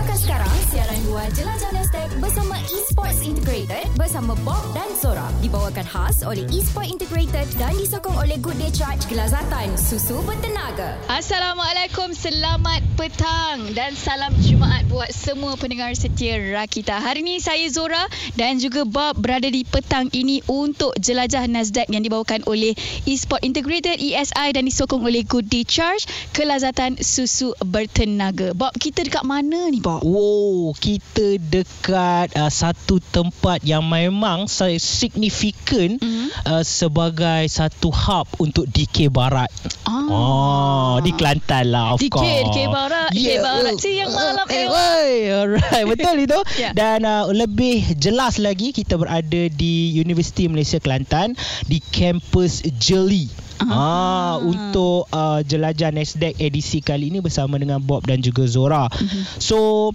Dengarkan sekarang siaran luar Jelajah Nasdaq bersama Esports Integrated bersama Bob dan Zora. Dibawakan khas oleh Esports Integrated dan disokong oleh Good Day Charge Kelazatan Susu Bertenaga. Assalamualaikum, selamat petang dan salam Jumaat buat semua pendengar setia Rakita. Hari ini saya Zora dan juga Bob berada di petang ini untuk jelajah Nasdaq yang dibawakan oleh Esport Integrated ESI dan disokong oleh Good Day Charge Kelazatan Susu Bertenaga. Bob, kita dekat mana ni Bob? Oh, kita dekat uh, satu tempat yang memang signifikan Mhm. mm-hmm. uh, sebagai satu hub untuk DK Barat. Ah. Oh, di Kelantan lah of DK, course. DK Barat, DK Barat. Siang malam, Eh, eh. woi. Alright, betul itu. Ya. Dan uh, lebih jelas lagi kita berada di Universiti Malaysia Kelantan di kampus Jeli. Ah, untuk uh, jelajah Nasdaq edisi kali ini bersama dengan Bob dan juga Zora. Mhm. So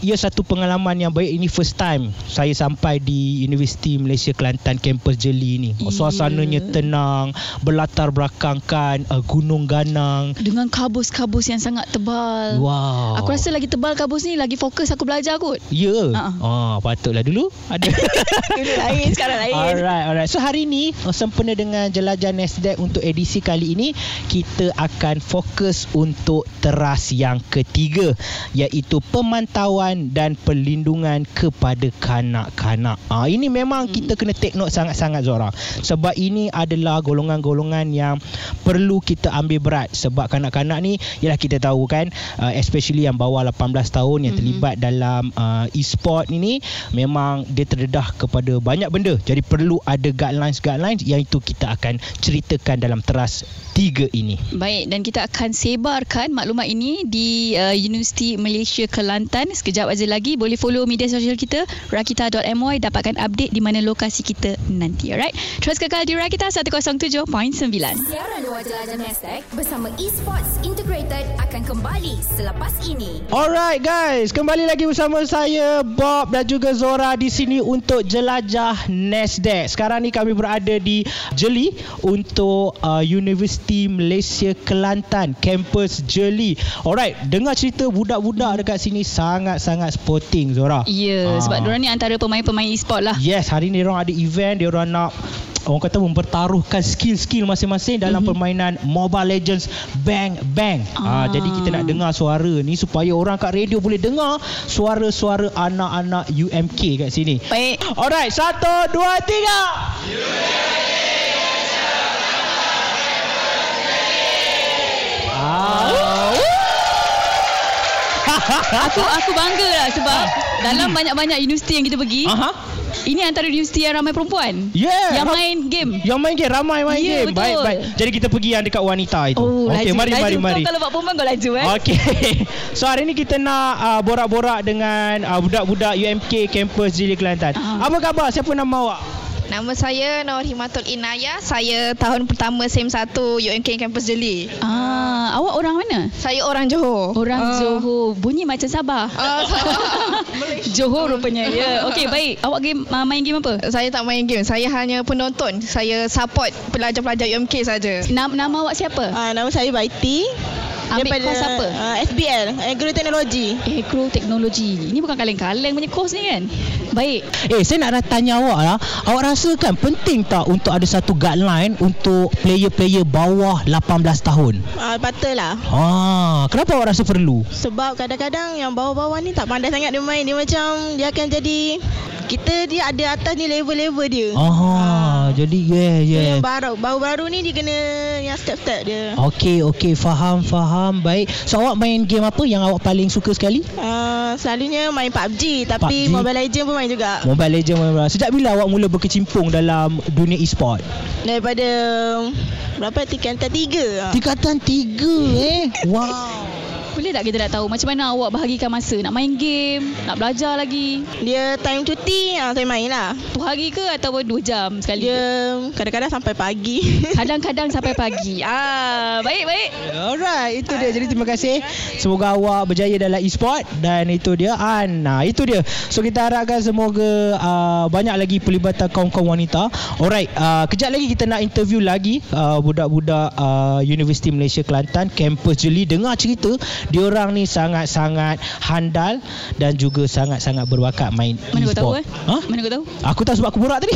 ia satu pengalaman yang baik ini first time saya sampai di Universiti Malaysia Kelantan kampus Jeli ni. Ya. Suasananya tenang, berlatar belakangkan uh, gunung ganang. Dengan kabus-kabus yang sangat tebal. Wow. Aku rasa lagi tebal kabus ni lagi fokus aku belajar kot. Ya. Ha-ha. Ah, patutlah dulu ada. Dulu lain, sekarang lain. Alright, alright. So hari ni uh, sempena dengan jelajah Nasdaq untuk edisi kali ini, kita akan fokus untuk teras yang ketiga iaitu pemantauan dan perlindungan kepada kanak-kanak. Ah ini memang kita kena take note sangat-sangat Zora. Sebab ini adalah golongan-golongan yang perlu kita ambil berat sebab kanak-kanak ni ialah kita tahu kan uh, especially yang bawah 18 tahun yang terlibat dalam uh, e-sport ini memang dia terdedah kepada banyak benda. Jadi perlu ada guidelines-guidelines yang itu kita akan ceritakan dalam teras tiga ini. Baik dan kita akan sebarkan maklumat ini di uh, Universiti Malaysia Kelantan. Sekejap aja lagi boleh follow media sosial kita rakita.my dapatkan update di mana lokasi kita nanti. Alright. Terus kekal di Rakita 107.9. Siaran luar Jelajah Nasdaq bersama Esports Integrated akan kembali selepas ini. Alright guys, kembali lagi bersama saya Bob dan juga Zora di sini untuk jelajah Nasdaq. Sekarang ni kami berada di Jeli untuk uh, Universiti Malaysia Kelantan, kampus Jeli. Alright, dengar cerita budak-budak dekat sini sangat-sangat sporting Zora. Ya, Ah. sebab diorang ni antara pemain-pemain e-sport lah. Yes, hari ni orang ada event, dia orang nak orang kata mempertaruhkan skill-skill masing-masing dalam mm-hmm. permainan Mobile Legends Bang Bang. Ah. Ah. jadi kita nak dengar suara ni supaya orang kat radio boleh dengar suara-suara anak-anak UMK kat sini. Baik. Alright, satu, dua, tiga. Ah. Aku aku bangga lah sebab dalam banyak-banyak universiti yang kita pergi, Aha. ini antara universiti yang ramai perempuan. Yeah. Yang Ra- main game. Yang main game ramai main Ya, game. betul. Baik baik. Jadi kita pergi yang dekat wanita itu. Oh, Okey, mari laju. mari mari. Kau kalau buat perempuan kau laju eh. Okey. So hari ni kita nak uh, borak-borak dengan uh, budak-budak UMK kampus Jili Kelantan. Ah. Apa khabar? Siapa nama awak? Nama saya Nur Himatul Inayah. Saya tahun pertama SEM 1 UMK Campus Jeli. Ah, awak orang mana? Saya orang Johor. Orang Ah. Johor. Bunyi macam Sabah. Ah, Sabah. Johor rupanya. Ya. Yeah. Okey, baik. Awak game uh, main game apa? Saya tak main game. Saya hanya penonton. Saya support pelajar-pelajar UMK saja. Nama, nama awak siapa? Uh, nama saya Baiti. Ambil kos apa? Uh, SBL, Agroteknologi. Agro Teknologi. Ini bukan kaleng-kaleng punya kos ni kan? Baik. Eh, saya nak tanya awak lah. Awak rasa kan penting tak untuk ada satu guideline untuk player-player bawah 18 tahun? Uh, patutlah. Ah, kenapa awak rasa perlu? Sebab kadang-kadang yang bawah-bawah ni tak pandai sangat dia main. Dia macam dia akan jadi kita dia ada atas ni level-level dia. Ah, jadi yeah, So, yeah. yang baru baru-baru ni dia kena yang step-step dia. Okey, okey, faham, faham. Baik. So awak main game apa yang awak paling suka sekali? Uh, selalunya main PUBG tapi PUBG. Mobile Legend pun main juga. Mobile Legends Mobile Legends. Sejak bila awak mula berkecimpung dalam dunia e-sport? Daripada berapa tingkatan tiga. Tingkatan tiga eh. Wow. Boleh tak kita nak tahu macam mana awak bahagikan masa? Nak main game? Nak belajar lagi? Dia time cuti ah, saya main lah. Satu hari ke ataupun dua jam sekali? Dia kadang-kadang sampai pagi. Kadang-kadang sampai pagi. Ah, baik baik. Alright, itu dia. Jadi terima kasih. Semoga awak berjaya dalam e-sport dan itu dia Ana. Itu dia. So kita harapkan semoga uh, banyak lagi pelibatan kaum-kaum wanita. Alright, uh, kejap lagi kita nak interview lagi uh, budak-budak uh, Universiti Malaysia Kelantan, kampus Jeli dengar cerita Diorang ni sangat-sangat handal dan juga sangat-sangat berbakat main Mana kau e-sport. tahu eh? Ha? Mana kau tahu? Aku tahu sebab aku borak tadi.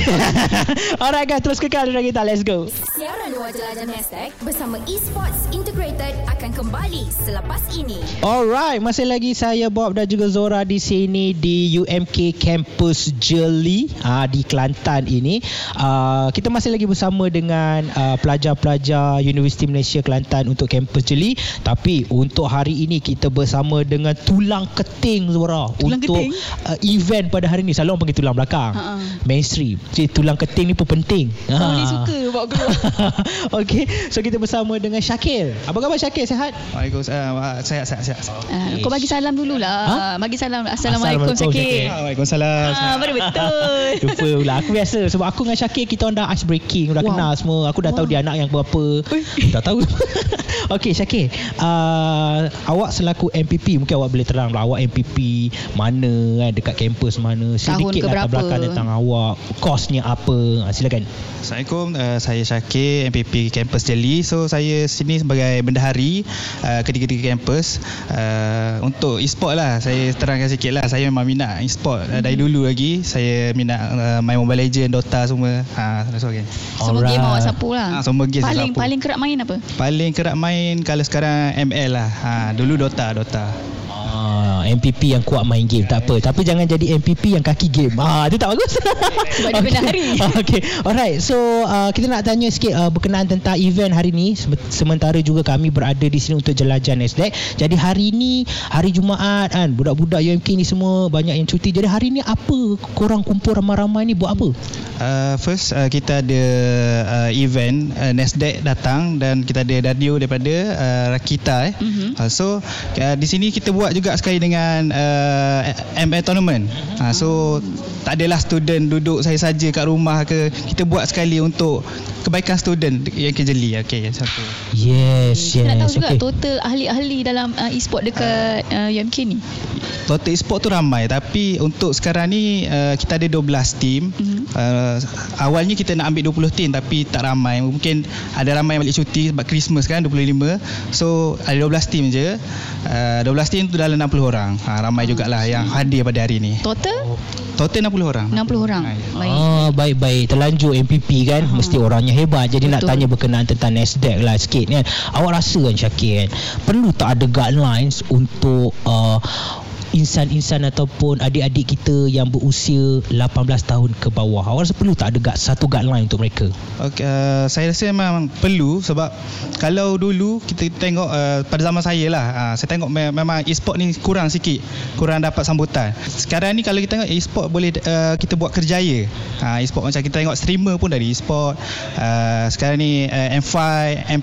Alright guys, terus kekal dengan kita. Let's go. Siaran luar jelajah Nasdaq bersama Esports Integrated akan kembali selepas ini. Alright, masih lagi saya Bob dan juga Zora di sini di UMK Campus Jeli uh, di Kelantan ini. Uh, kita masih lagi bersama dengan uh, pelajar-pelajar Universiti Malaysia Kelantan untuk Campus Jeli. Tapi untuk hari ini kita bersama dengan tulang keting Zora Tulang untuk keting? uh, event pada hari ini. Selalu orang panggil tulang belakang. Ha-ha. Mainstream. Jadi tulang keting ni pun penting. Ah. boleh suka bawa keluar. Okey, so kita bersama dengan Syakir. Apa khabar Syakir? Sihat? Waalaikumsalam. Ah, Sehat, sehat, sehat. Ah, kau bagi salam dululah. Ha? Bagi salam. Assalamualaikum Assalamualaikum, Syakir. Syakir. Waalaikumsalam. Ah, baru betul. Lupa pula Aku biasa Sebab aku dengan Syakir Kita orang dah ice breaking Dah Wow. kenal semua Aku dah tahu Wow. dia anak yang berapa Ui. Dah tahu Okay Syakir uh, Awak selaku MPP Mungkin awak boleh terang lah Awak MPP Mana kan Dekat kampus mana Sedikit latar berapa? belakang Tentang awak Kosnya apa ha, Silakan Assalamualaikum. Uh, saya Syakir, MPP Campus Jeli. So saya sini sebagai bendahari uh, ketiga-tiga kampus. Uh, untuk e-sport lah. Saya terangkan sikit lah. Saya memang minat e-sport. Uh, dari dulu lagi. Saya minat uh, main Mobile Legend, Dota semua. Ha, uh, so, okay. Semua game awak sapu lah. Ah, semua game saya paling sapu. paling kerap main apa? Paling kerap main kalau sekarang ML lah. Ha, dulu Dota, Dota. Ah, MPP yang kuat main game. Tak apa. Tapi jangan jadi MPP yang kaki game. Ah itu tak bagus. Sebab dia bendahari. okay. Alright. So uh, kita nak tanya sikit uh, berkenaan tentang event hari ni. Sem- sementara juga kami berada di sini untuk jelajah Nasdaq jadi hari ni hari Jumaat kan budak-budak UMK ni semua banyak yang cuti. Jadi hari ni apa korang kumpul ramai-ramai ni? Buat apa? Uh, first uh, kita ada uh, event uh, Nasdaq datang dan kita ada radio daripada uh, Rakita eh. Mhm. Uh, so uh, di sini kita buat juga sekali dengan uh, ML tournament. Uh, so tak adalah student duduk saya saja kat rumah ke kita buat sekali untuk kebaikan student yang kejeli. Okey satu. yes Kita nak tahu yes juga okay. total ahli-ahli dalam uh, e-sport dekat uh, UMK ni. Total e-sport tu ramai tapi untuk sekarang ni uh, kita ada 12 team. Mhm. Uh, awalnya kita nak ambil 20 team tapi tak ramai. Mungkin ada ramai yang balik cuti sebab Christmas kan 25. So ada 12 team je. Uh, 12 team tu dalam 60 orang. Ha, ramai jugalah yang hadir pada hari ni. Total Total 60 orang. 60 orang. Baik. Ah, baik-baik terlanjur MPP kan mesti orangnya hebat jadi nak Betul. tanya berkenaan tentang Nasdaq lah sikit kan awak rasa kan Syakir kan perlu tak ada guidelines untuk uh, insan-insan ataupun adik-adik kita yang berusia 18 tahun ke bawah awak rasa perlu tak ada satu guideline untuk mereka Okay, uh, saya rasa memang perlu sebab kalau dulu kita tengok uh, pada zaman saya lah uh, saya tengok me- memang e-sport ni kurang sikit kurang dapat sambutan sekarang ni kalau kita tengok e-sport boleh uh, kita buat kerjaya uh, e-sport macam kita tengok streamer pun dari e-sport uh, sekarang ni uh, M5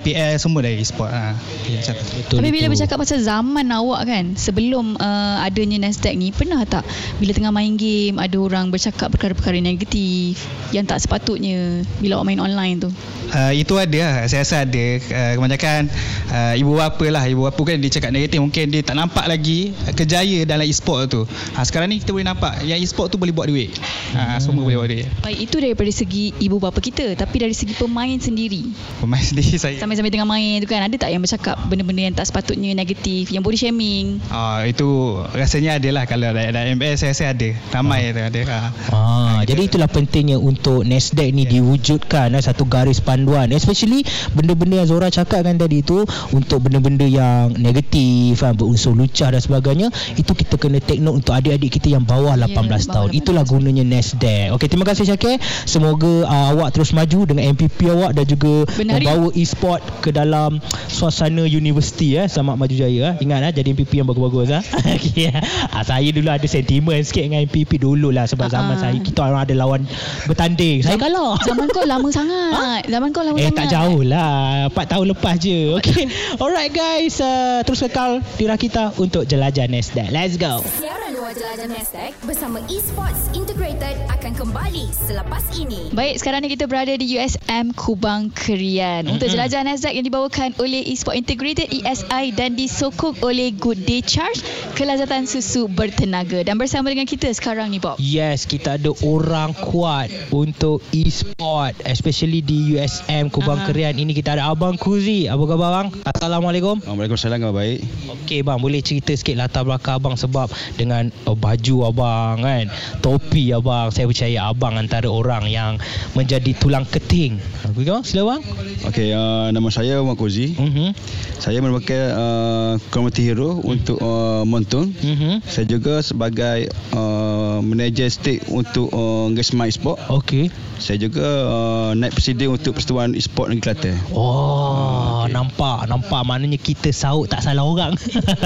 MPL semua dari e-sport uh, yeah, macam tu. betul Tapi bila itu. bercakap pasal zaman awak kan Sebelum uh, adanya Nasdaq ni Pernah tak? Bila tengah main game Ada orang bercakap perkara-perkara negatif Yang tak sepatutnya Bila awak main online tu? Uh, itu ada lah. Saya rasa ada. Uh, Kebanyakan uh, Ibu bapa lah. Ibu bapa kan dia cakap negatif. Mungkin dia tak nampak lagi uh, Kejaya dalam e-sport tu. Uh, Sekarang ni kita boleh nampak Yang e-sport tu boleh buat duit. Uh, Semua boleh buat duit. Baik itu daripada segi ibu bapa kita Tapi dari segi pemain sendiri. Pemain sendiri saya. Sambil-sambil tengah main tu kan Ada tak yang bercakap Benda-benda yang tak sepatutnya negatif Yang body shaming? Ah itu rasanya ada lah kalau dalam dalam MBS saya rasa ada. Ramai tu ada. Ah. Ah, jadi itulah pentingnya untuk Nasdaq ni diwujudkan eh, satu garis panduan especially benda-benda yang Zora cakap kan tadi tu untuk benda-benda yang negatif kan, berunsur lucah dan sebagainya itu kita kena take note untuk adik-adik kita yang bawah 18 bawah tahun 18 itulah gunanya Nasdaq Okey terima kasih Syakir semoga uh, awak terus maju dengan MPP awak dan juga Benar, membawa e-sport ke dalam suasana universiti eh selamat maju jaya eh. ingat eh jadi MPP yang bagus-bagus ah okay. ah, saya dulu ada sentimen sikit dengan MPP dulu lah sebab zaman Ah. saya kita orang ada lawan bertanding. Saya kalah Zaman kau lama sangat. Zaman kau lama Eh sangat. tak jauh lah. 4 tahun lepas je. Okay. Alright guys. Uh, Terus kekal di Rakita Untuk jelajah Nasdaq. Let's go. Siaran jelajah Nasdaq bersama Esports Integrated akan kembali selepas ini. Baik, sekarang ni kita berada di USM Kubang Kerian untuk jelajah Nasdaq yang dibawakan oleh Esport Integrated ESI dan disokong oleh Good Day Charge kelazatan susu bertenaga. Dan bersama dengan kita sekarang ni Bob. Yes, kita ada orang kuat untuk e-sport especially di USM Kubang Aha. Kerian. Ini kita ada Abang Kuzi. Apa khabar bang? Assalamualaikum. Waalaikumsalam khabar baik. Okey bang, boleh cerita sikit latar belakang abang sebab dengan baju abang kan, topi abang, saya percaya abang antara orang yang menjadi tulang keting. Okey bang, sila bang. Okey, uh, nama saya Mak Kozi. Mhm. Saya merupakan uh, community hero untuk uh, Montun. Mhm. Saya juga sebagai uh, manager state untuk uh, Gesma Esport. Okey. Saya juga uh, naik presiden untuk Persatuan Esport Negeri Kelantan. Oh, okay. nampak, nampak maknanya kita saut tak salah orang.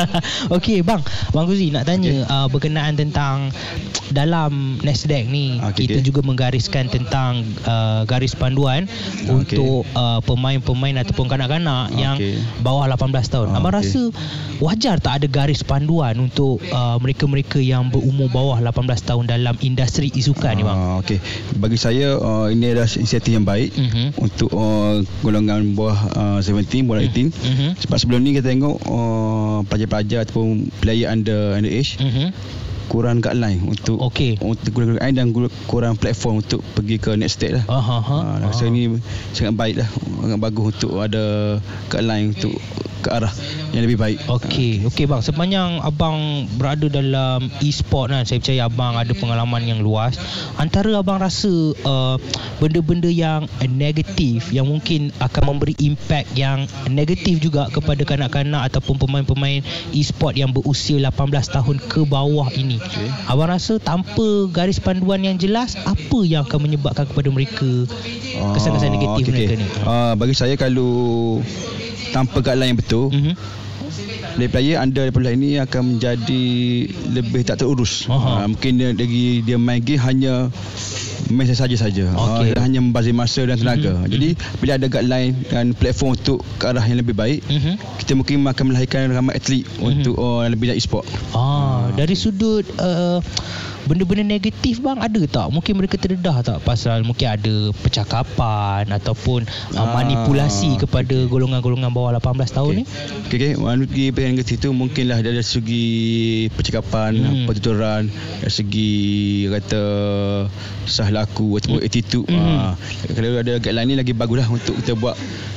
Okey, bang, bang Guzi nak tanya okay. uh, berkenaan tentang dalam Nasdaq ni Okey, kita okey. juga menggariskan tentang uh, garis panduan Okey. untuk uh, pemain-pemain ataupun kanak-kanak yang Okey. bawah 18 tahun. Ah, Abang okey. rasa wajar tak ada garis panduan untuk uh, mereka-mereka yang berumur bawah 18 tahun dalam industri isukan ni bang? Uh, Okey, bagi saya uh, ini adalah inisiatif yang baik Mhm. untuk uh, golongan bawah uh, 17, bawah 18. Mhm. Sebab sebelum ni kita tengok uh, pelajar-pelajar ataupun player under under age Mhm. Kurang guideline untuk Okey. untuk guru guideline dan kurang platform untuk pergi ke next stage lah. Aha, aha. Ha, rasa ini sangat baik lah sangat bagus untuk ada guideline untuk ke arah yang lebih baik. Okey, okey bang. Sepanjang abang berada dalam e-sport kan, saya percaya abang ada pengalaman yang luas. Antara abang rasa uh, benda-benda yang negatif yang mungkin akan memberi impact yang negatif juga kepada kanak-kanak ataupun pemain-pemain e-sport yang berusia 18 tahun ke bawah ini. Okey. Abang rasa tanpa garis panduan yang jelas, apa yang akan menyebabkan kepada mereka kesan-kesan negatif okey, mereka okey. ni? Ah, bagi saya kalau tanpa guideline yang betul, Mhm. player-player under 18 ini akan menjadi lebih tak terurus. Aha. Ha, mungkin dia lagi dia main game hanya main saja saja. Okey. Ha, hanya membazir masa dan tenaga. Mhm. Jadi bila ada guideline dan platform untuk ke arah yang lebih baik, Mhm. kita mungkin akan melahirkan ramai atlet untuk uh, lebih dari e-sport. Ah, dari sudut uh, benda-benda negatif bang ada tak? Mungkin mereka terdedah tak pasal mungkin ada percakapan ataupun uh, Ah, manipulasi kepada golongan-golongan bawah 18 tahun ni? Okey, okey. Segi yang negatif tu mungkinlah dari segi percakapan, hmm. pertuturan, dari segi kata sah laku ataupun attitude. Hmm. Hmm. Ha, kalau ada guideline ni lagi baguslah untuk kita buat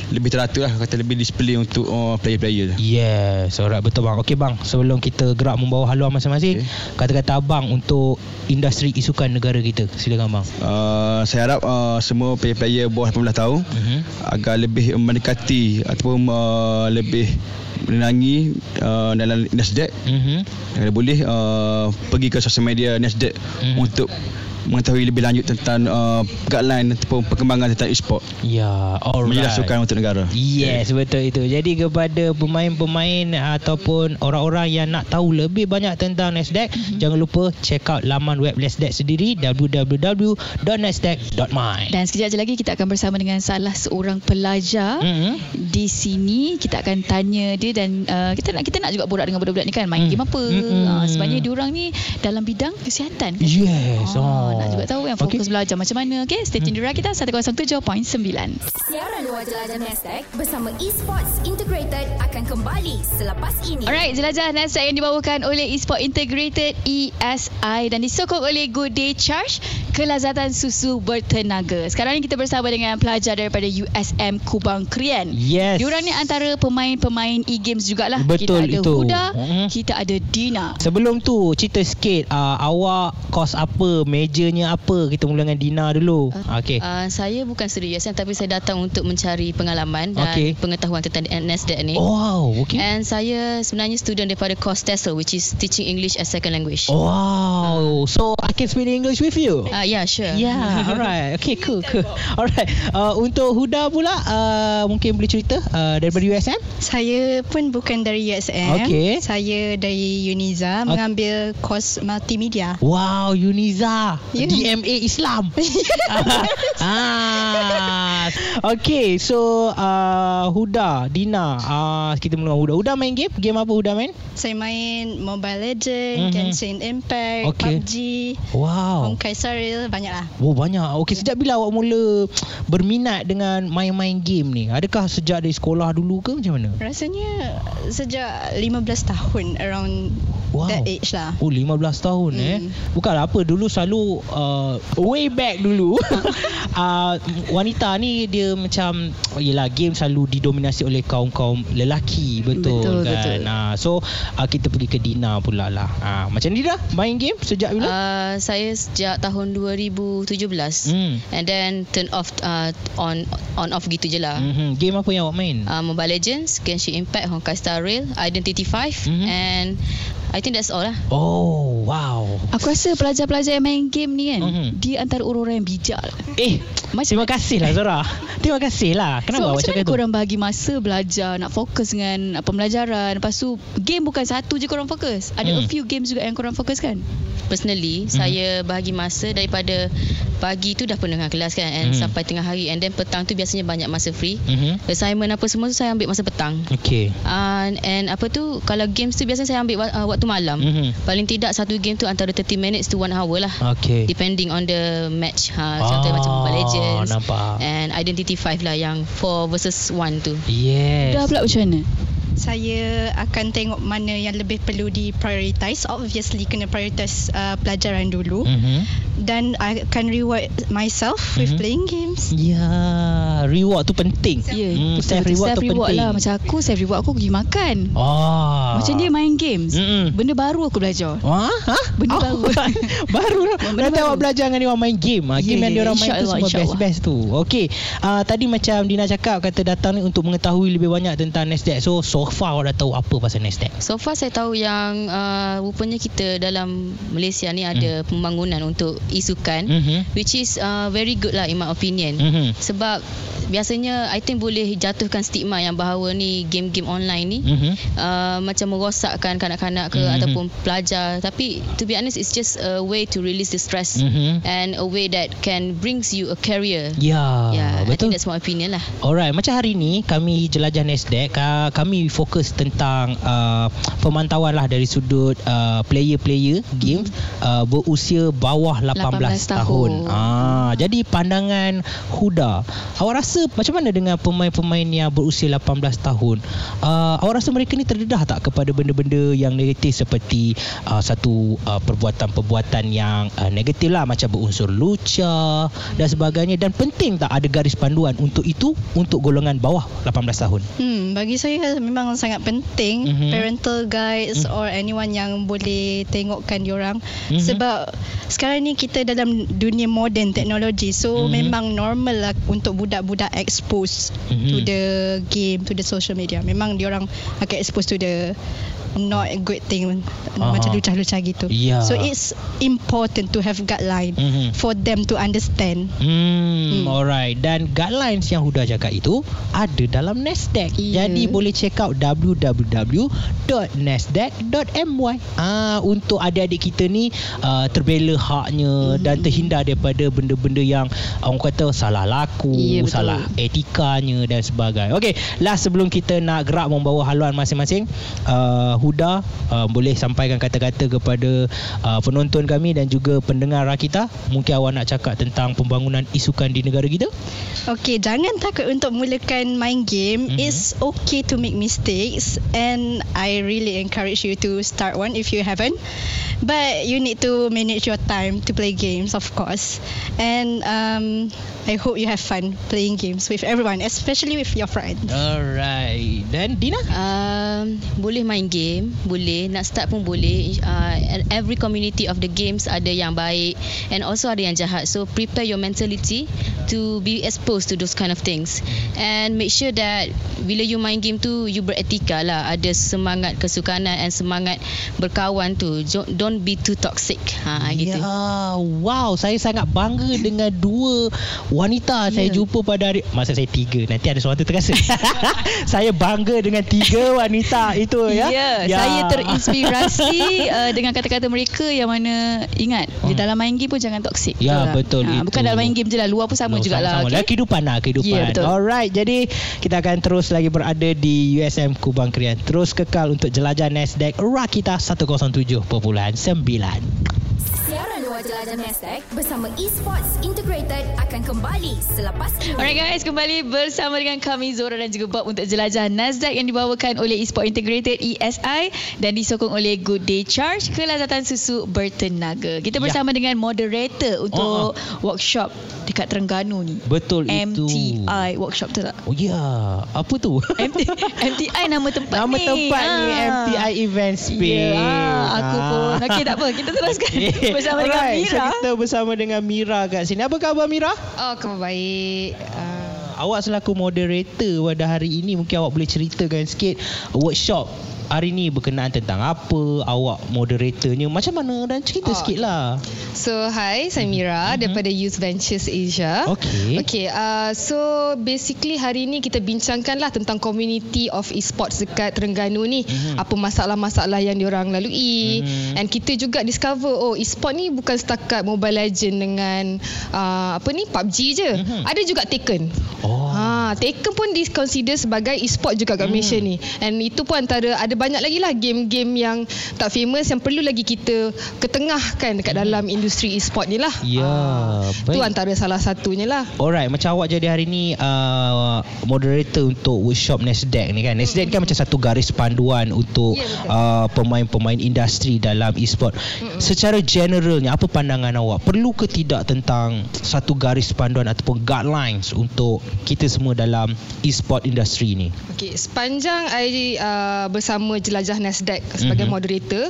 lebih teratur lah kata lebih disiplin untuk uh, player-player. Yes, alright betul bang. Okey bang, sebelum kita gerak membawa haluan masing-masing, Okey. kata-kata abang untuk industri isukan negara kita. Silakan bang. Uh, saya harap uh, semua player-player bawah 18 tahun Mhm. agar lebih mendekati ataupun uh, lebih menenangi uh, dalam Nasdaq Mhm. kalau boleh uh, pergi ke sosial media Nasdaq Hmm. untuk mengetahui lebih lanjut tentang uh, guideline ataupun perkembangan tentang e-sport Ya, alright. menjelas sukan untuk negara. Yes, betul itu. Jadi kepada pemain-pemain ataupun orang-orang yang nak tahu lebih banyak tentang Nasdaq, mm-hmm. jangan lupa check out laman web Nasdaq sendiri www.nasdaq.my. Dan sekejap lagi kita akan bersama dengan salah seorang pelajar Mm-hmm. di sini kita akan tanya dia dan uh, kita nak kita nak juga borak dengan budak-budak ni kan main Hmm. game apa Mm-mm. uh, sebenarnya diorang ni dalam bidang kesihatan kan? Yes. Oh, Oh. nak juga tahu yang fokus belajar macam mana okey stay tune di Rakita 107.9 Siaran luar jelajah Nasdaq bersama Esports Integrated akan kembali selepas ini. Alright, jelajah Nasdaq yang dibawakan oleh Esport Integrated ESI dan disokong oleh Good Day Charge kelazatan susu bertenaga. Sekarang ni kita bersama dengan pelajar daripada USM Kubang Krian. Yes. Diorang ni antara pemain-pemain e-games jugalah. Betul kita ada itu. Huda, Mhm. kita ada Dina. Sebelum tu cerita sikit uh, awak kos apa, mejanya apa? Kita mula dengan Dina dulu. Okey. Uh, saya bukan studi USM tapi saya datang untuk mencari pengalaman dan Okey. pengetahuan tentang NASDAQ ni. Oh, wow, okey. And saya sebenarnya student daripada course TESOL which is Teaching English as Second Language. Oh, wow. So I can speak English with you. Uh, yeah, sure. Yeah, alright. Okay, cool, cool. Alright. Uh, untuk Huda pula, uh, mungkin boleh cerita uh, daripada USM? Saya pun bukan dari USM. Okey. Saya dari Uniza mengambil kos multimedia. Wow, Uniza. Ya. DMA Islam. ah. Okay, so uh, Huda, Dina, uh, kita mula Huda. Huda main game? Game apa Huda main? Saya main Mobile Legend, Mhm. Genshin Impact, Okey. PUBG, Wow. Honkai Star Banyaklah. Oh banyak. Okey, sejak bila awak mula berminat dengan main-main game ni? Adakah sejak dari sekolah dulu ke macam mana? Rasanya sejak 15 tahun around Wow. that age lah. Oh 15 tahun hmm. eh. Bukanlah apa dulu selalu uh, way back dulu uh, wanita ni dia macam yalah game selalu didominasi oleh kaum-kaum lelaki betul, Betul, kan. betul. Uh, so uh, kita pergi ke Dina pula lah. Uh, macam ni dah main game sejak bila? Uh, saya sejak tahun 2017 Hmm. and then turn off uh, on on off gitu je lah. Mm-hmm. Game apa yang awak main? Uh, Mobile Legends, Genshin Impact, Honkai Star Rail, Identity 5 Mhm. and I think that's all lah. Oh, wow. Aku rasa pelajar-pelajar yang main game ni kan Mhm. Dia antara orang-orang yang bijak lah. Eh, Macam terima kasih lah Zora. terima kasih lah. Kenapa so, awak macam cakap mana tu? korang bagi masa belajar Nak fokus dengan uh, pembelajaran Lepas tu Game bukan satu je korang fokus Ada Hmm. a few games juga yang korang fokus kan Personally, Mhm. saya bahagi masa daripada pagi tu dah penuh dengan kelas kan and Mhm. sampai tengah hari and then petang tu biasanya banyak masa free. Mhm. Assignment apa semua tu saya ambil masa petang. Okay. Uh, and apa tu kalau games tu biasanya saya ambil wa- uh, waktu malam. Mhm. Paling tidak satu game tu antara 30 minutes to 1 hour lah. Okay. Depending on the match. Ha, contohnya macam Mobile Legends Ah, nampak. and Identity 5 lah yang 4 versus 1 tu. Yes. Dah pula macam mana Saya akan tengok mana yang lebih perlu diprioritize. Obviously kena prioritize uh, pelajaran dulu. Mhm. Dan I akan reward myself with Mhm. playing games. Ya, reward tu penting. Ya Hmm, betul, self betul. reward Self tu reward penting. lah Macam aku Self reward aku pergi makan Ah. Macam dia main games Mm-mm. Benda baru aku belajar Wah, ha? Benda Oh, baru. baru lah. Benda Nanti baru. awak belajar dengan dia orang main game. Ah, Ya, game ya, yang dia orang main tu semua best-best tu. Okey. Ah, tadi macam Dina cakap kata datang ni untuk mengetahui lebih banyak tentang Nasdaq. So, so far awak dah tahu apa pasal Nasdaq? So far saya tahu yang uh, rupanya kita dalam Malaysia ni ada pembangunan untuk isukan Mhm. which is uh, very good lah in my opinion. Mhm. Sebab biasanya I think boleh jatuhkan stigma yang bahawa ni game-game online ni Mhm. uh, macam merosakkan kanak-kanak ke Mhm. ataupun pelajar tapi to be honest it's just a way to release the stress Mhm. and a way that can brings you a career. Ya, yeah, I betul. think that's my opinion lah. Alright, macam hari ni kami jelajah Nasdaq, uh, kami fokus tentang uh, pemantauan lah dari sudut uh, player-player games uh, berusia bawah 18, 18 tahun. tahun. Ah, jadi pandangan Huda, awak rasa macam mana dengan pemain-pemain yang berusia 18 tahun? Uh, awak rasa mereka ni terdedah tak kepada benda-benda yang negatif seperti uh, satu uh, perbuatan-perbuatan yang uh, negatif lah macam berunsur luca dan sebagainya dan penting tak ada garis panduan untuk itu untuk golongan bawah 18 tahun. Hmm, bagi saya memang sangat penting Mhm. parental guides Mhm. or anyone yang boleh tengokkan diorang Mhm. sebab sekarang ni kita dalam dunia moden teknologi so Mhm. memang normal lah untuk budak-budak expose Mhm. to the game to the social media. Memang diorang akan expose to the not a good thing Aha. macam lucah-lucah gitu. Ya. So it's important to have guideline Mhm. for them to understand. Hmm, Hmm. alright. Dan guidelines yang Huda cakap itu ada dalam Nasdaq. Ya. Jadi boleh check out www.nasdaq.my. Ah untuk adik-adik kita ni uh, terbela haknya dan terhindar daripada benda-benda yang orang kata salah laku, betul. salah etikanya dan sebagainya. Okey, last sebelum kita nak gerak membawa haluan masing-masing, uh, Huda uh, boleh sampaikan kata-kata kepada uh, penonton kami dan juga pendengar kita. Mungkin awak nak cakap tentang pembangunan isukan di negara kita? Okay, jangan takut untuk mulakan main game. Mhm. It's okay to make mistakes and I really encourage you to start one if you haven't. But you need to manage your time to play games, of course. And um, I hope you have fun playing games with everyone, especially with your friends. Alright. Dan Dina? Um, boleh main game, boleh nak start pun boleh. Uh, every community of the games ada yang baik and also ada yang jahat. So prepare your mentality to be exposed to those kind of things. And make sure that bila you main game tu you beretika lah. Ada semangat kesukanan and semangat berkawan tu. Don't be too toxic. Ha gitu. Ya, wow, saya sangat bangga dengan dua wanita saya Ya. jumpa pada hari masa saya tiga nanti ada sesuatu terasa. saya bangga dengan tiga wanita itu ya. Ya, Ya. Saya terinspirasi uh, dengan kata-kata mereka yang mana ingat di dalam main game pun jangan toksik. Hmm. Ya, tak? betul Ah, itu. Bukan dalam main game je lah, luar pun sama No, jugalah. okey? Lah, kehidupan lah kehidupan. Ya, betul. Alright, jadi kita akan terus lagi berada di USM Kubang Krian. Terus kekal untuk jelajah Nasdaq Rakita 107.9. Jelajah Nasdaq bersama Esports Integrated akan kembali selepas ini. Alright guys, kembali bersama dengan kami Zora dan juga Bob untuk jelajah Nasdaq yang dibawakan oleh Esport Integrated ESI dan disokong oleh Good Day Charge kelazatan susu bertenaga. Kita Ya. bersama dengan moderator untuk workshop dekat Terengganu ni. Betul itu. MTI workshop tu tak? Oh ya, apa tu? MT, MTI nama tempat Nama ni. tempat ni Ah. MTI Event Space. Ya, ah, aku Ah. pun. Okey tak apa, kita teruskan Okey. bersama dengan Alright, Mira. So kita bersama dengan Mira kat sini. Apa khabar Mira? Oh, khabar baik. Uh, Awak selaku moderator pada hari ini mungkin awak boleh ceritakan sikit workshop hari ni berkenaan tentang apa awak moderatornya macam mana dan cerita Oh, sikit lah So hi, saya Mira daripada Youth Ventures Asia. Okey. Okay, uh, so basically hari ni kita bincangkanlah tentang community of esports dekat Terengganu ni. Mhm. Apa masalah-masalah yang diorang lalui. Mhm. And kita juga discover oh esport ni bukan setakat Mobile Legend dengan uh, apa ni PUBG je. Mhm. Ada juga Taken. oh Ha, Taken pun di consider sebagai e-sport juga kat Malaysia Hmm. ni. And itu pun antara ada banyak lagi lah game-game yang tak famous yang perlu lagi kita ketengahkan dekat dalam industri e-sport ni lah. Hmm. Ya, Ah, baik. Itu antara salah satunya lah. Alright, macam awak jadi hari ni uh, moderator untuk workshop Nasdaq ni kan. Nasdaq ni kan macam satu garis panduan untuk Ya, betul. uh, pemain-pemain industri dalam e-sport. Secara generalnya apa pandangan awak? Perlu ke tidak tentang satu garis panduan ataupun guidelines untuk kita semua dalam e-sport industri ni? Okey, sepanjang I uh, bersama jelajah Nasdaq sebagai Mhm. mm-hmm. moderator,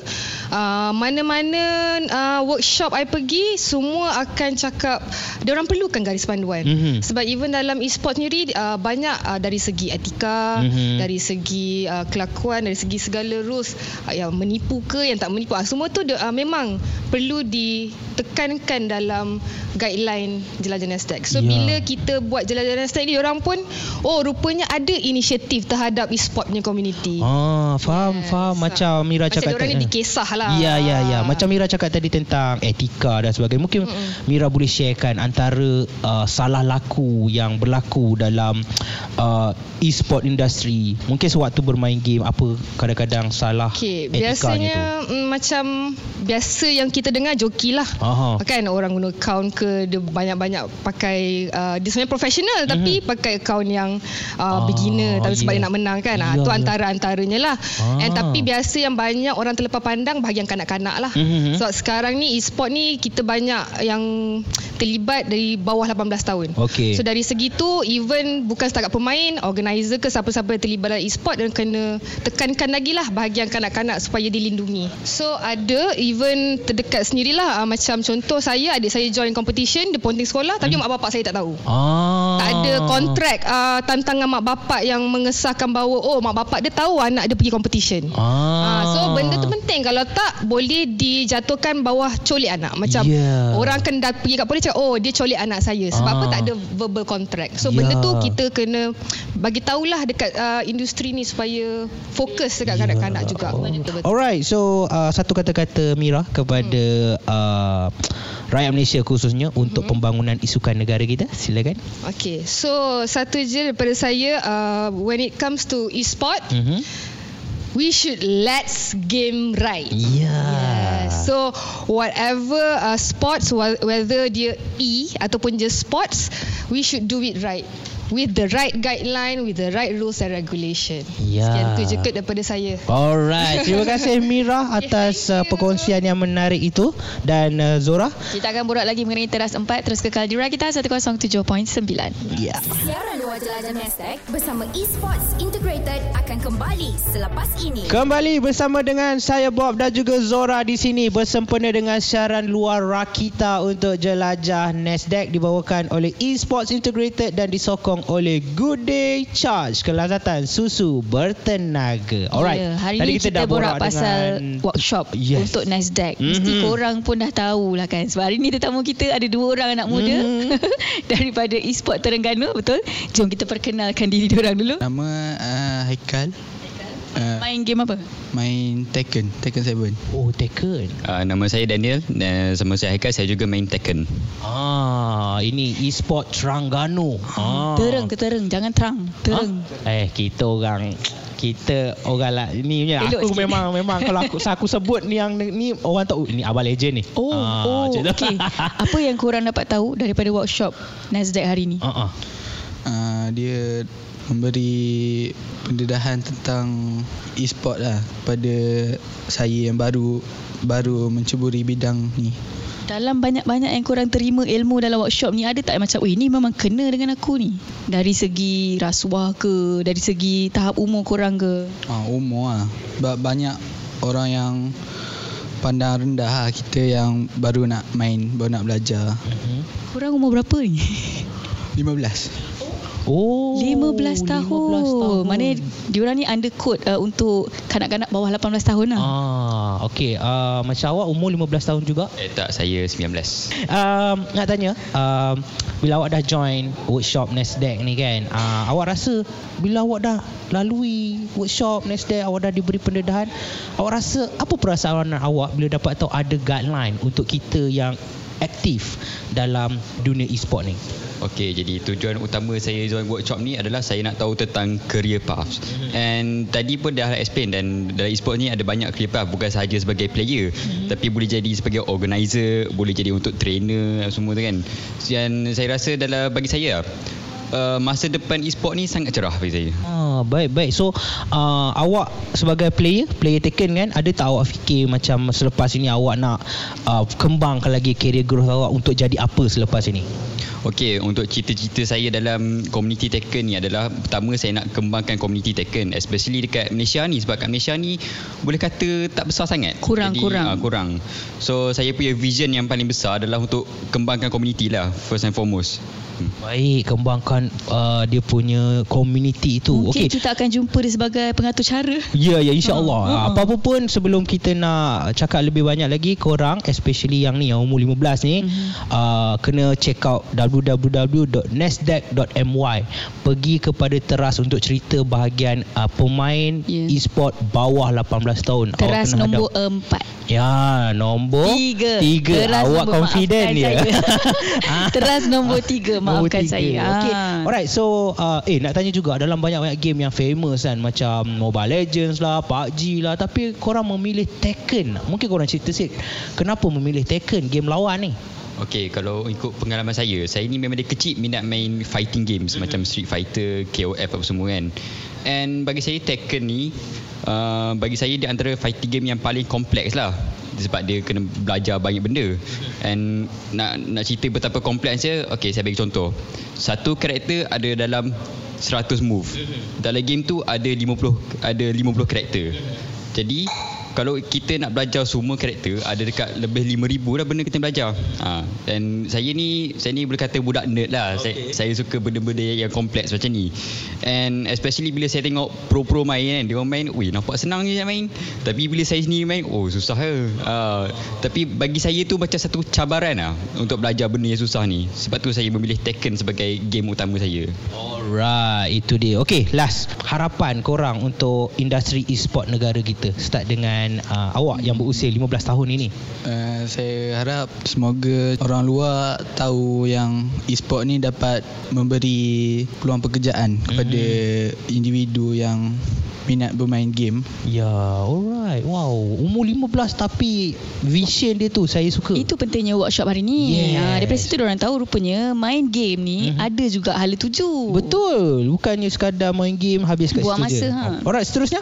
uh, mana-mana uh, workshop I pergi, semua akan cakap dia orang perlukan garis panduan. Mhm. Sebab even dalam e-sport sendiri uh, banyak uh, dari segi etika, Mhm. mm-hmm. dari segi uh, kelakuan, dari segi segala rules uh, yang menipu ke yang tak menipu. Uh, semua tu uh, memang perlu ditekankan dalam guideline jelajah Nasdaq. So Ya. bila kita buat jelajah Nasdaq ni orang pun oh rupanya ada inisiatif terhadap e-sport punya community. Ah, faham, Yes. faham. Macam Mira Macam cakap orang ni tadi. dikisah lah. Ya, ya, ya. Macam Mira cakap tadi tentang etika dan sebagainya. Mungkin Mm-mm. Mira boleh sharekan antara uh, salah laku yang berlaku dalam uh, e-sport industry. Mungkin sewaktu bermain game apa kadang-kadang salah Okay, etikanya biasanya tu. mm, macam biasa yang kita dengar joki lah. Aha. Kan orang guna account ke dia banyak-banyak pakai uh, dia sebenarnya profesional mm-hmm. tapi pakai account yang uh, Ah, beginner tapi sebab ya. dia nak menang kan. Ya, Ah tu ya. antara-antaranya lah. Ah. And tapi biasa yang banyak orang terlepas pandang bahagian kanak-kanak lah. Mhm. Sebab sekarang ni e-sport ni kita banyak yang terlibat dari bawah 18 tahun. Okey. So dari segi tu even bukan setakat pemain, organizer ke siapa-siapa yang terlibat dalam e-sport dan kena tekankan lagi lah bahagian kanak-kanak supaya dilindungi. So ada even terdekat sendirilah uh, macam contoh saya adik saya join competition di ponting sekolah tapi mak bapak saya tak tahu. Ah. Tak ada kontrak uh, tantangan mak bapak yang mengesahkan bahawa oh mak bapak dia tahu anak dia pergi competition. Ah. Ah, so benda tu penting kalau tak boleh dijatuhkan bawah colik anak macam Yeah. orang akan dat- pergi kat polis cakap oh dia colik anak saya sebab Ah. apa tak ada verbal contract so Yeah. benda tu kita kena bagi tahulah dekat uh, industri ni supaya fokus dekat kanak-kanak juga betul-betul Alright, so uh, satu kata-kata Mira kepada uh, rakyat Malaysia khususnya untuk pembangunan isukan negara kita. Silakan. Okay, so satu je daripada saya uh, when it comes to e-sport, Mhm. We should let's game right. Ya. Yeah. So whatever uh, sports whether dia E ataupun just sports we should do it right with the right guideline with the right rules and regulation. Ya. Sekian tu je Kut, daripada saya. Alright, terima kasih Mira atas uh, perkongsian yang menarik itu dan uh, Zora. Kita akan borak lagi mengenai teras 4 terus kekal di Rakita 107.9. Ya. Siaran jelajah Nasdaq bersama Esports Integrated akan kembali selepas ini. Kembali bersama dengan saya Bob dan juga Zora di sini bersempena dengan siaran luar Rakita untuk jelajah Nasdaq dibawakan oleh Esports Integrated dan disokong oleh Good Day Charge kelazatan susu bertenaga. Alright. Ya, hari Tadi ni kita, kita borak pasal dengan workshop Yes. untuk Nasdaq. Mesti Mhm. korang pun dah tahu lah kan. Sebab hari ni tetamu kita ada dua orang anak muda Mhm. daripada e-sport Terengganu, betul? Jom kita perkenalkan diri diorang dulu. Nama uh, Haikal. Uh, Main game apa? main Tekken, Tekken 7. Oh, Tekken. Uh, nama saya Daniel dan sama saya Haikal saya juga main Tekken. Ah, ini e-sport Terengganu. Ah. Tereng ke tereng, jangan terang. Tereng. Eh, kita orang kita orang lah ni punya Elok aku sikit. memang memang kalau aku aku sebut ni yang ni orang tahu ini abang legend ni. Oh, Ah, oh, okey. Apa yang korang dapat tahu daripada workshop Nasdaq hari ni? Ah, ah. Uh, dia memberi pendedahan tentang e-sport lah pada saya yang baru baru menceburi bidang ni. Dalam banyak-banyak yang korang terima ilmu dalam workshop ni ada tak macam, "Weh, ni memang kena dengan aku ni." Dari segi rasuah ke, dari segi tahap umur korang ke? Ah, umur lah. Sebab banyak orang yang pandang rendah lah kita yang baru nak main, baru nak belajar. Korang umur berapa ni? 15. Oh, 15 tahun. 15 tahun. Mana diorang ni undercode uh, untuk kanak-kanak bawah 18 tahun lah. Ah, okey. Uh, macam awak umur 15 tahun juga. Eh tak, saya 19. Um, nak tanya, um, bila awak dah join workshop Nasdaq ni kan, uh, awak rasa bila awak dah lalui workshop Nasdaq, awak dah diberi pendedahan, awak rasa apa perasaan awak bila dapat tahu ada guideline untuk kita yang aktif dalam dunia e-sport ni? Okey, jadi tujuan utama saya join workshop ni adalah saya nak tahu tentang career paths. And tadi pun dah explain dan dalam e-sport ni ada banyak career path bukan sahaja sebagai player tapi boleh jadi sebagai organizer, boleh jadi untuk trainer semua tu kan. Dan saya rasa dalam bagi saya uh, masa depan e-sport ni sangat cerah bagi saya. Ah, baik baik. So uh, awak sebagai player, player Tekken kan, ada tak awak fikir macam selepas ini awak nak uh, kembangkan lagi career growth awak untuk jadi apa selepas ini? Okey, untuk cita-cita saya dalam komuniti Tekken ni adalah pertama saya nak kembangkan komuniti Tekken especially dekat Malaysia ni sebab kat Malaysia ni boleh kata tak besar sangat. Kurang, Jadi, kurang. Uh, kurang. So saya punya vision yang paling besar adalah untuk kembangkan komuniti lah first and foremost. Hmm. Baik, kembangkan uh, dia punya community itu. Mungkin Okey. kita akan jumpa dia sebagai pengatur cara. Ya, ya insya-Allah. Ha, Uh, ha. Apa-apa pun sebelum kita nak cakap lebih banyak lagi korang especially yang ni yang umur 15 ni Mhm. uh, kena check out www.nasdaq.my. Pergi kepada teras untuk cerita bahagian uh, pemain Ya. e-sport bawah 18 tahun. Teras kena nombor hadap. empat. Ya, nombor Tiga. Tiga. Teras Awak nombor- confident ya. Ah. Teras nombor tiga, Nombor maafkan tiga. saya. Okay. Ah. Alright, so uh, eh nak tanya juga dalam banyak-banyak game yang famous kan macam Mobile Legends lah, PUBG lah tapi korang memilih Tekken. Mungkin korang cerita sikit kenapa memilih Tekken game lawan ni? Okey, kalau ikut pengalaman saya, saya ni memang dari kecil minat main fighting games macam Street Fighter, KOF apa semua kan. And bagi saya Tekken ni uh, bagi saya di antara fighting game yang paling kompleks lah sebab dia kena belajar banyak benda. And nak nak cerita betapa kompleksnya okey saya bagi contoh. Satu karakter ada dalam 100 move. Dalam game tu ada 50 ada 50 karakter. Jadi kalau kita nak belajar semua karakter ada dekat lebih 5000 dah benda kita belajar. Ha dan saya ni saya ni boleh kata budak nerd lah. Okay. Saya saya suka benda-benda yang kompleks macam ni. And especially bila saya tengok pro-pro main kan, dia orang main, weh nampak senang je nak main. Tapi bila saya sendiri main, oh susah ke. Ha, tapi bagi saya tu macam satu cabaran lah untuk belajar benda yang susah ni. Sebab tu saya memilih Tekken sebagai game utama saya. Alright, itu dia. Okay, last harapan korang untuk industri e-sport negara kita start dengan uh, awak yang berusia 15 tahun ini. Uh, saya harap semoga orang luar tahu yang e-sport ni dapat memberi peluang pekerjaan kepada individu yang minat bermain game. Ya, alright. Wow, umur 15 tapi vision dia tu saya suka. Itu pentingnya workshop hari ni. Yes. Ha, daripada situ orang tahu rupanya main game ni Mhm. ada juga hala tuju. Betul, bukannya sekadar main game habis kat Buang situ je. masa, ha. Alright, seterusnya.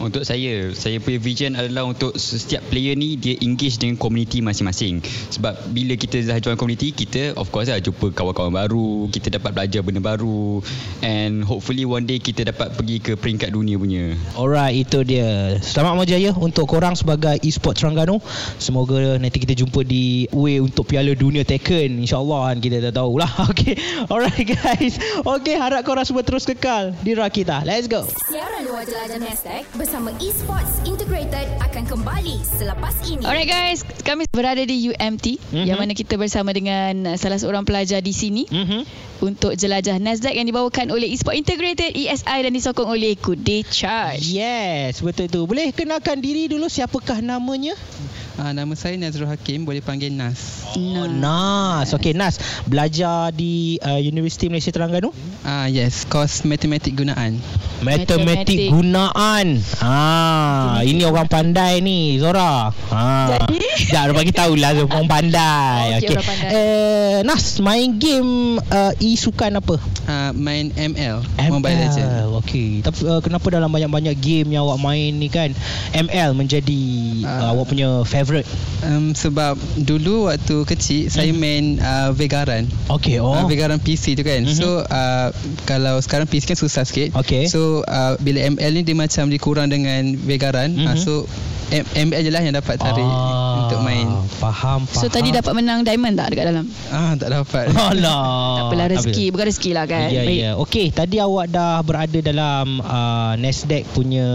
Untuk saya, saya punya vision adalah untuk setiap player ni dia engage dengan komuniti masing-masing. Sebab bila kita dah join komuniti, kita of course lah jumpa kawan-kawan baru, kita dapat belajar benda baru and hopefully one day kita dapat pergi ke peringkat dunia punya. Alright, itu dia. Selamat berjaya untuk korang sebagai e-sport Terengganu. Semoga nanti kita jumpa di way untuk Piala Dunia Tekken. InsyaAllah kan kita dah tahulah. Okay. Alright guys. Okay, harap korang semua terus kekal di Rakita. Let's go. Siaran luar jelajah Nasdaq bersama Esports Integrated akan kembali selepas ini. Alright guys, kami berada di UMT Mhm. yang mana kita bersama dengan uh, salah seorang pelajar di sini Mhm. untuk jelajah Nasdaq yang dibawakan oleh Esport Integrated ESI dan disokong oleh Good Day Charge. Yes, betul tu. Boleh kenalkan diri dulu siapakah namanya? Uh, nama saya Nazrul Hakim, boleh panggil Nas. Oh, Nas. Okey, Nas. Belajar di uh, Universiti Malaysia Terengganu? Ah uh, yes, kos matematik gunaan. Matematik, Matematik. gunaan. Ha, ini orang pandai ni, Zora. Ha. Jadi? Dia bagi tahulah tu orang pandai. Okey, Okey. pandai. Eh, Nas, main game uh, e-sukan apa? Uh, main ML, Mobile Legend. Okey. Tapi uh, kenapa dalam banyak-banyak game yang awak main ni kan ML menjadi uh, Ah. awak punya favourite? Um, sebab dulu waktu kecil saya main uh, Vegaran. Okey, Oh. oh. Uh, Vegaran PC tu kan. Mhm. So uh, kalau sekarang PC kan susah sikit. Okey. So uh, bila ML ni dia macam dikurang dengan Vegaran. Uh, Mhm. so M- ML je lah yang dapat tarik Ah, untuk main. Faham, faham. So tadi dapat menang diamond tak dekat dalam? Ah tak dapat. Alah. tak apalah rezeki, bukan rezeki lah kan. Ya, Baik. ya. Okey, tadi awak dah berada dalam uh, Nasdaq punya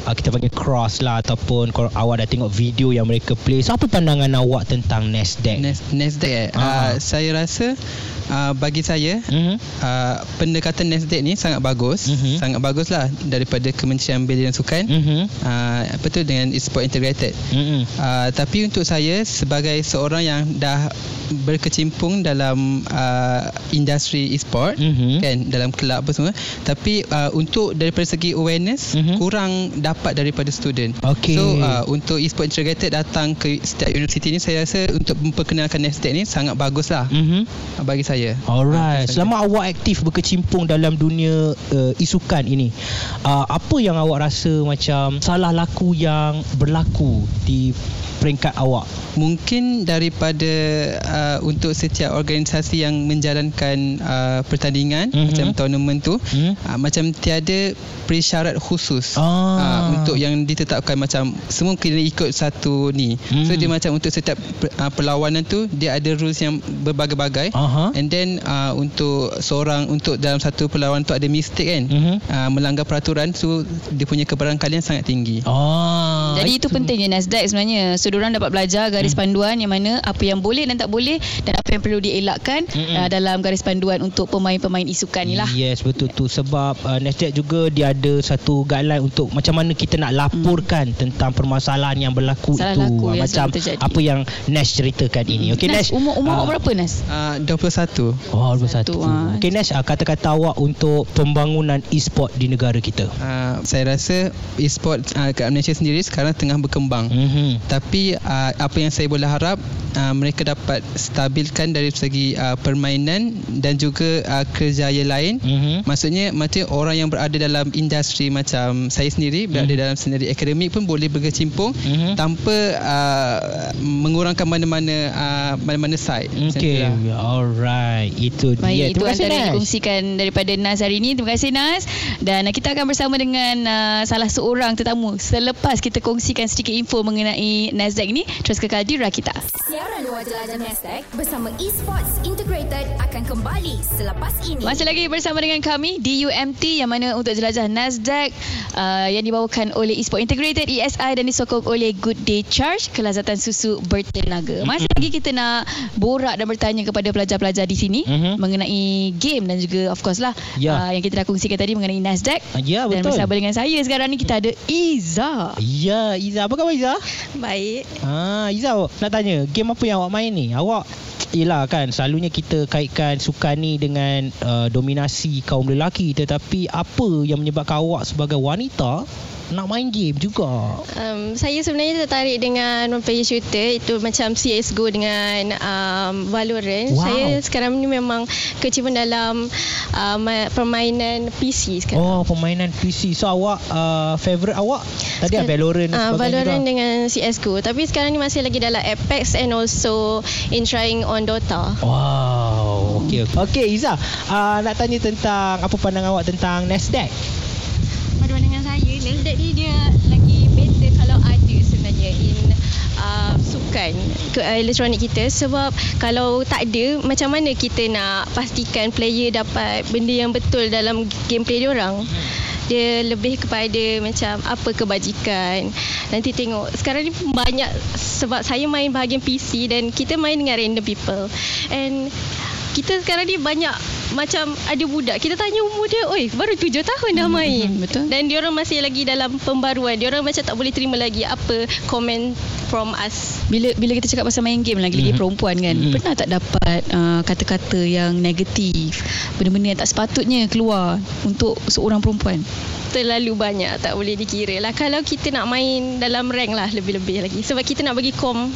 uh, kita panggil cross lah ataupun kalau awak dah tengok video yang mereka play. So apa pandangan awak tentang Nasdaq? Nas- Nasdaq eh. Ah. Uh, saya rasa uh, bagi saya Mhm. uh, pendekatan Nasdaq ni sangat bagus. Mhm. Sangat bagus lah daripada Kementerian Belia dan Sukan. Mhm. Uh, apa tu dengan e-sport integrated. Mhm. Uh, tapi untuk saya sebagai seorang yang dah berkecimpung dalam uh, industri e-sport Mhm. kan dalam kelab apa semua tapi uh, untuk daripada segi awareness Mhm. kurang dapat daripada student. Okey. So uh, untuk e-sport integrated datang ke setiap universiti ni saya rasa untuk memperkenalkan Nasdaq ni sangat bagus lah Mhm. uh, bagi saya. Alright. Ah, Selama awak aktif berkecimpung dalam dunia uh, isukan ini, uh, apa yang awak rasa macam salah laku yang berlaku di peringkat awak? Mungkin daripada uh, untuk setiap organisasi yang menjalankan uh, pertandingan Mhm. macam tournament tu Hmm? uh, macam tiada persyarat khusus Ah. uh, untuk yang ditetapkan macam semua kena ikut satu ni. Mhm. So dia macam untuk setiap uh, perlawanan tu dia ada rules yang berbagai-bagai. Aha. And then uh, untuk seorang untuk dalam satu perlawanan tu ada mistake kan Mhm. uh, melanggar peraturan so dia punya kebarangkalian sangat tinggi. Ah. Jadi itu pentingnya Nasdaq sebenarnya. So diorang dapat belajar garis panduan yang mana apa yang boleh dan tak boleh dan apa yang perlu dielakkan Mm-mm. uh, dalam garis panduan untuk pemain-pemain isukan ni lah. Yes betul tu sebab uh, Nasdaq juga dia ada satu guideline untuk macam mana kita nak laporkan tentang permasalahan yang berlaku Masalah itu laku yang macam apa yang Nash ceritakan ini. Okey Nas, Nash. umur umur ah, awak berapa Nas? Uh, 21. Oh, 21. Satu, ah. Okey Nash, ah, kata-kata awak untuk pembangunan e-sport di negara kita. Uh, saya rasa e-sport uh, kat Malaysia sendiri sekarang tengah berkembang. Mhm. Tapi uh, apa yang saya boleh harap uh, mereka dapat stabilkan dari segi uh, permainan dan juga uh, kerjaya lain. Mhm. Maksudnya macam orang yang berada dalam industri macam saya sendiri berada dalam sendiri akademik pun boleh berkecimpung Mhm. tanpa uh, mengurangkan mana-mana uh, mana-mana side. Tu lah. alright. Itu dia. Baik, itu Terima kasih antara yang Nash. dikongsikan daripada Nas hari ini. Terima kasih Nas. Dan uh, kita akan bersama dengan uh, salah seorang tetamu selepas kita kongsikan sedikit info mengenai Nasdaq ini. Terus kekal di Rakita. Siaran luar jelajah Nasdaq bersama Esports Integrated akan kembali selepas ini. Masih lagi bersama dengan kami di UMT yang mana untuk jelajah Nasdaq uh, yang dibawakan oleh Esport Integrated ESI dan disokong oleh Good Day Charge kelazatan susu bertenaga. Masih lagi kita nak borak dan bertanya kepada pelajar-pelajar di sini Mhm. mengenai game dan juga of course lah Ya. uh, yang kita dah kongsikan tadi mengenai Nasdaq. Ah, Ya, Dan betul. bersama dengan saya sekarang ni kita ada Iza. Ya, Iza. Apa khabar Iza? Baik. Ha, Iza nak tanya, game apa yang awak main ni? Awak Yelah kan Selalunya kita kaitkan Sukan ni dengan uh, Dominasi kaum lelaki Tetapi Apa yang menyebabkan awak Sebagai wanita Nak main game juga. Um, saya sebenarnya tertarik dengan one-player shooter. Itu macam CSGO dengan um, Valorant. Wow. Saya sekarang ni memang kecimpung dalam um, permainan PC sekarang. Oh permainan PC So awak uh, Favorite awak? Tadi ada Valorant dan Ah, sebagainya Valorant juga. dengan CSGO Tapi sekarang ni masih lagi dalam Apex And also In trying on Dota. Wow. Okay Okay Iza uh, Nak tanya tentang Apa pandangan awak tentang Nasdaq Nasdaq ni dia Lagi better Kalau ada sebenarnya In uh, Sukan ke Elektronik kita. Sebab Kalau tak ada Macam mana kita nak Pastikan player dapat Benda yang betul Dalam gameplay diorang dia lebih kepada macam apa kebajikan. Nanti tengok. Sekarang ni banyak sebab saya main bahagian PC dan kita main dengan random people. And kita sekarang ni banyak macam ada budak kita tanya umur dia oi baru tujuh tahun dah main Hmm, betul. dan dia orang masih lagi dalam pembaruan dia orang macam tak boleh terima lagi apa komen from us Bila bila kita cakap pasal main game lagi-lagi Mhm. perempuan kan, Mhm. pernah tak dapat uh, kata-kata yang negatif, benda-benda yang tak sepatutnya keluar untuk seorang perempuan? terlalu banyak tak boleh dikira lah kalau kita nak main dalam rank lah lebih-lebih lagi sebab kita nak bagi kom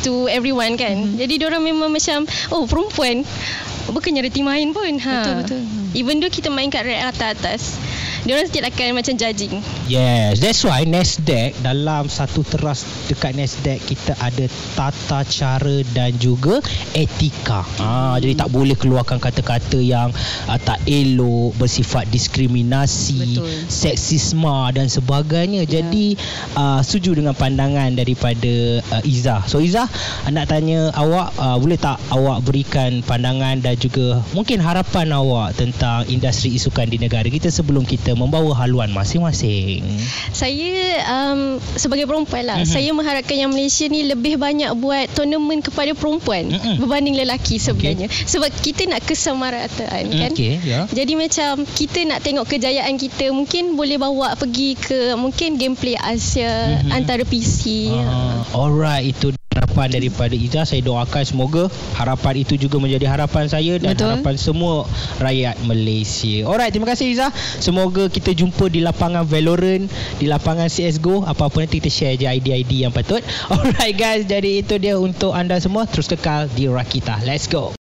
to everyone kan Mhm. mm-hmm. jadi diorang memang macam oh perempuan bukannya reti main pun ha. Betul, betul. even though kita main kat rank atas-atas diorang still akan macam judging Yes, that's why Nasdaq dalam satu teras dekat Nasdaq kita ada tata cara dan juga etika. Ah, jadi tak boleh keluarkan kata-kata yang uh, tak elok, bersifat diskriminasi, Betul. seksisma dan sebagainya. Ya. Jadi uh, setuju dengan pandangan daripada uh, Izzah. So Izzah, uh, nak tanya awak uh, boleh tak awak berikan pandangan dan juga mungkin harapan awak tentang industri isukan di negara kita sebelum kita membawa haluan masing-masing. saya um, sebagai perempuan lah Mhm. mm-hmm. saya mengharapkan yang Malaysia ni lebih banyak buat tournament kepada perempuan Mhm. berbanding lelaki sebenarnya sebab kita nak kesamarataan kan Okey, ya. Jadi macam kita nak tengok kejayaan kita mungkin boleh bawa pergi ke mungkin gameplay Asia Mhm. antara PC. Ah, alright, itu harapan daripada Izzah. Saya doakan semoga harapan itu juga menjadi harapan saya dan Betul. harapan semua rakyat Malaysia. Alright, terima kasih Izzah. Semoga kita jumpa di lapangan Valorant, di lapangan CSGO. Apa-apa nanti kita share je idea-idea yang patut. Alright guys, jadi itu dia untuk anda semua. Terus kekal di Rakita. Let's go.